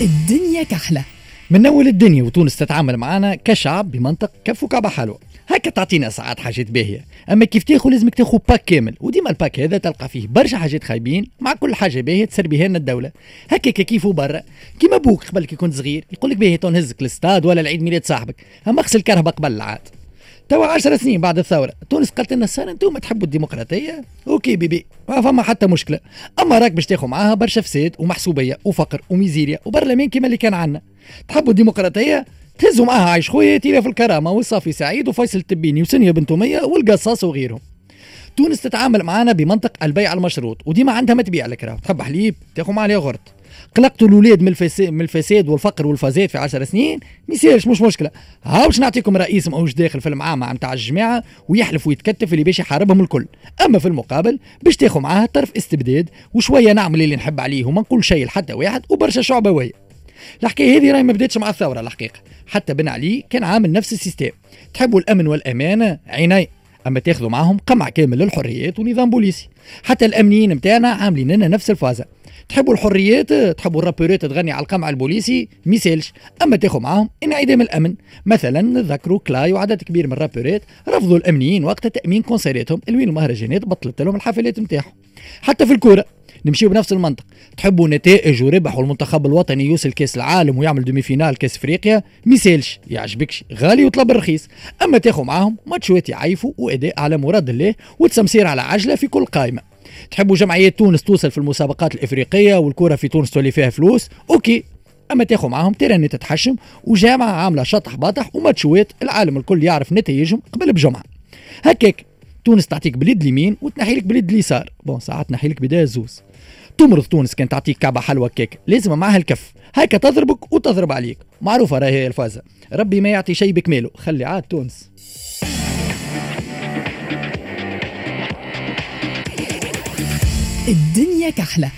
الدنيا كحلة. من اول الدنيا وتونس تتعامل معنا كشعب بمنطق كف وكعبه حلوة. هكا تعطينا ساعات حاجات باهية. أما كيف تاخذ لازمك تاخذ pack كامل. وديما ال pack هذا تلقى فيه برشا حاجات خايبين. مع كل حاجة باهية تسر بها لنا الدولة. هكا كيف برا كيما بوك قبل كي كنت صغير يقول لك باهي تو للستاد ولا العيد ميلاد صاحبك. أما اغسل كرهبة قبل العاد. توا 10 سنين بعد الثورة. تونس قالت لنا صار أنتم تحبوا الديمقراطية؟ OK baby ما فما حتى مشكلة. أما راك باش تاخذ معاها برشا فساد ومحسوبية وفقر وميزيريا وبرلمان كيما اللي كان عندنا. تحبوا الديمقراطية؟ تهزوا معاها عايش خويا تيلا في الكرامة والصافي سعيد وفيصل التبيني وسنيه بنت أمية والقصاص وغيرهم. تونس تتعامل معنا بمنطق البيع المشروط وديما عندها ما تبيع لك تحب حليب؟ تاخذ معاه الياغورت. قلقتوا الاولاد من الفساد من الفساد والفقر والفساد في 10 سنين. ما يصيرش مش مشكلة. ها باش نعطيكم رئيس ماهوش داخل في المعامة نتاع الجماعة ويحلف ويتكتف اللي باش يحاربهم الكل. أما في المقابل باش تاخذ معاه طرف استبداد وشوية نعمل اللي نحب عليه وما نقول شيء لحتى واحد وبرشا شعبويه الحكاية هذه راهي ما بداتش مع الثورة الحقيقة. حتى بن علي كان عامل نفس ال système. تحبوا الأمن والأمان؟ عيني. أما تاخذوا معهم قمع كامل للحريات ونظام بوليسي. حتى الأمنيين نتاعنا عاملين لنا نفس الفازة. تحبوا الحريات تحبوا الرابورات تغني على القمع البوليسي؟ ميسالش أما تاخذوا معاهم انعدام الأمن. مثلا نذكروا كلاي وعدد كبير من الرابورات رفضوا الأمنيين وقت تأمين كونسيراتهم الوين المهرجانات بطلت لهم الحفلات نتاعهم. حتى في الكورة نمشيو بنفس المنطق. تحبوا نتائج وربح والمنتخب الوطني يوصل كأس العالم ويعمل demi-finale كأس إفريقيا؟ ميسالش يعجبكش. غالي وطلب رخيص أما تاخذوا معاهم ماتشوات يعيفوا وأداء على مراد الله وتسمسير على عجلة في كل قائمة. تحبوا جمعيات تونس توصل في المسابقات الإفريقية والكرة في تونس تولي فيها فلوس؟ OK. أما تاخذ معاهم تيراني تتحشم وجامعة عاملة شطح باطح وماتشوات العالم الكل يعرف نتائجهم قبل بجمعة. هكاك تونس تعطيك باليد اليمين وتنحي لك باليد اليسار. bon ساعات تنحي لك بيديها زوز تمرض تونس كان تعطيك كعبة حلوة كيك لازم معها الكف. هكا تضربك وتضرب عليك. معروفة راهي الفازة. ربي ما يعطي شيء بكماله. خلي عاد تونس. الدنيا كحلة.